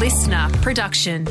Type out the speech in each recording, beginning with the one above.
listener production.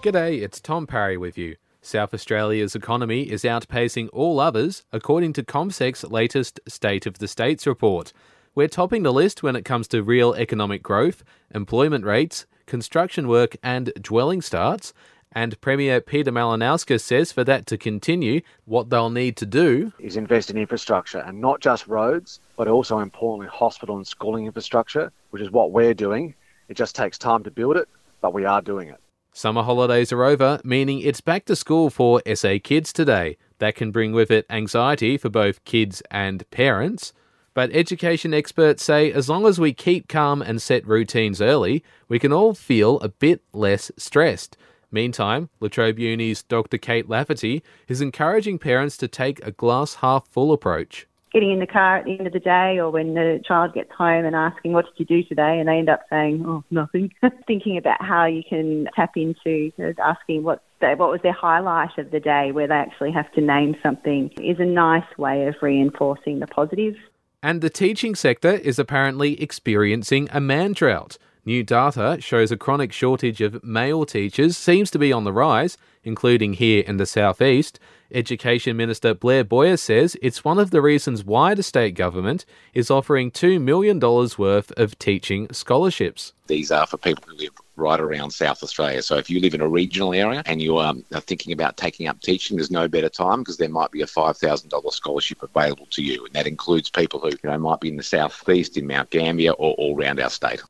G'day, it's Tom Parry with you. South Australia's economy is outpacing all others, according to CommSec's latest State of the States report. We're topping the list when it comes to real economic growth, employment rates, construction work, and dwelling starts. And Premier Peter Malinauskas says for that to continue, what they'll need to do is invest in infrastructure and not just roads, but also importantly hospital and schooling infrastructure, which is what we're doing. It just takes time to build it, but we are doing it. Summer holidays are over, meaning it's back to school for SA Kids today. That can bring with it anxiety for both kids and parents. But education experts say as long as we keep calm and set routines early, we can all feel a bit less stressed. Meantime, La Trobe Uni's Dr. Kate Lafferty is encouraging parents to take a glass half full approach. Getting in the car at the end of the day, or when the child gets home and asking, What did you do today? and they end up saying, Oh, nothing. Thinking about how you can tap into asking what what was their highlight of the day, where they actually have to name something, is a nice way of reinforcing the positive. And the teaching sector is apparently experiencing a man drought. New data shows a chronic shortage of male teachers seems to be on the rise, including here in the southeast. Education Minister Blair Boyer says it's one of the reasons why the state government is offering $2 million worth of teaching scholarships. These are for people who live right around South Australia. So if you live in a regional area and you um, are thinking about taking up teaching, there's no better time because there might be a $5,000 scholarship available to you. And that includes people who you know, might be in the southeast, in Mount Gambier, or all around our state.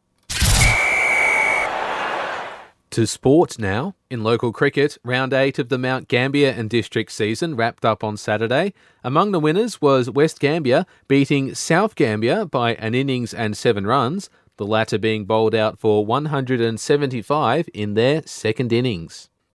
To sport now. In local cricket, round eight of the Mount Gambier and District season wrapped up on Saturday. Among the winners was West Gambier beating South Gambier by an innings and seven runs, the latter being bowled out for 175 in their second innings.